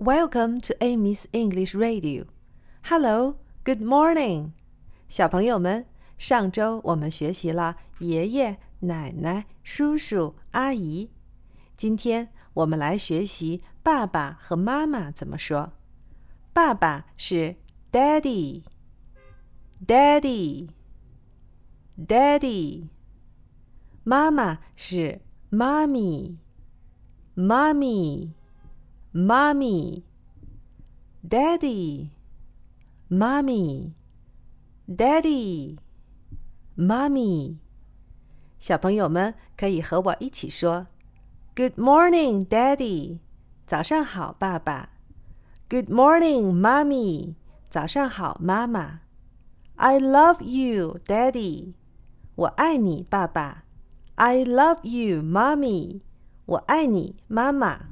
Welcome to Amy's English Radio. Hello, good morning. 小朋友们，上周我们学习了爷爷、奶奶、叔叔、阿姨。今天我们来学习爸爸和妈妈怎么说。爸爸是 Daddy，Daddy，Daddy。妈妈是 Mommy，Mommy。Mommy, daddy, mommy, daddy, mommy。小朋友们可以和我一起说：Good morning, daddy。早上好，爸爸。Good morning, mommy。早上好，妈妈。I love you, daddy。我爱你，爸爸。I love you, mommy。我爱你，妈妈。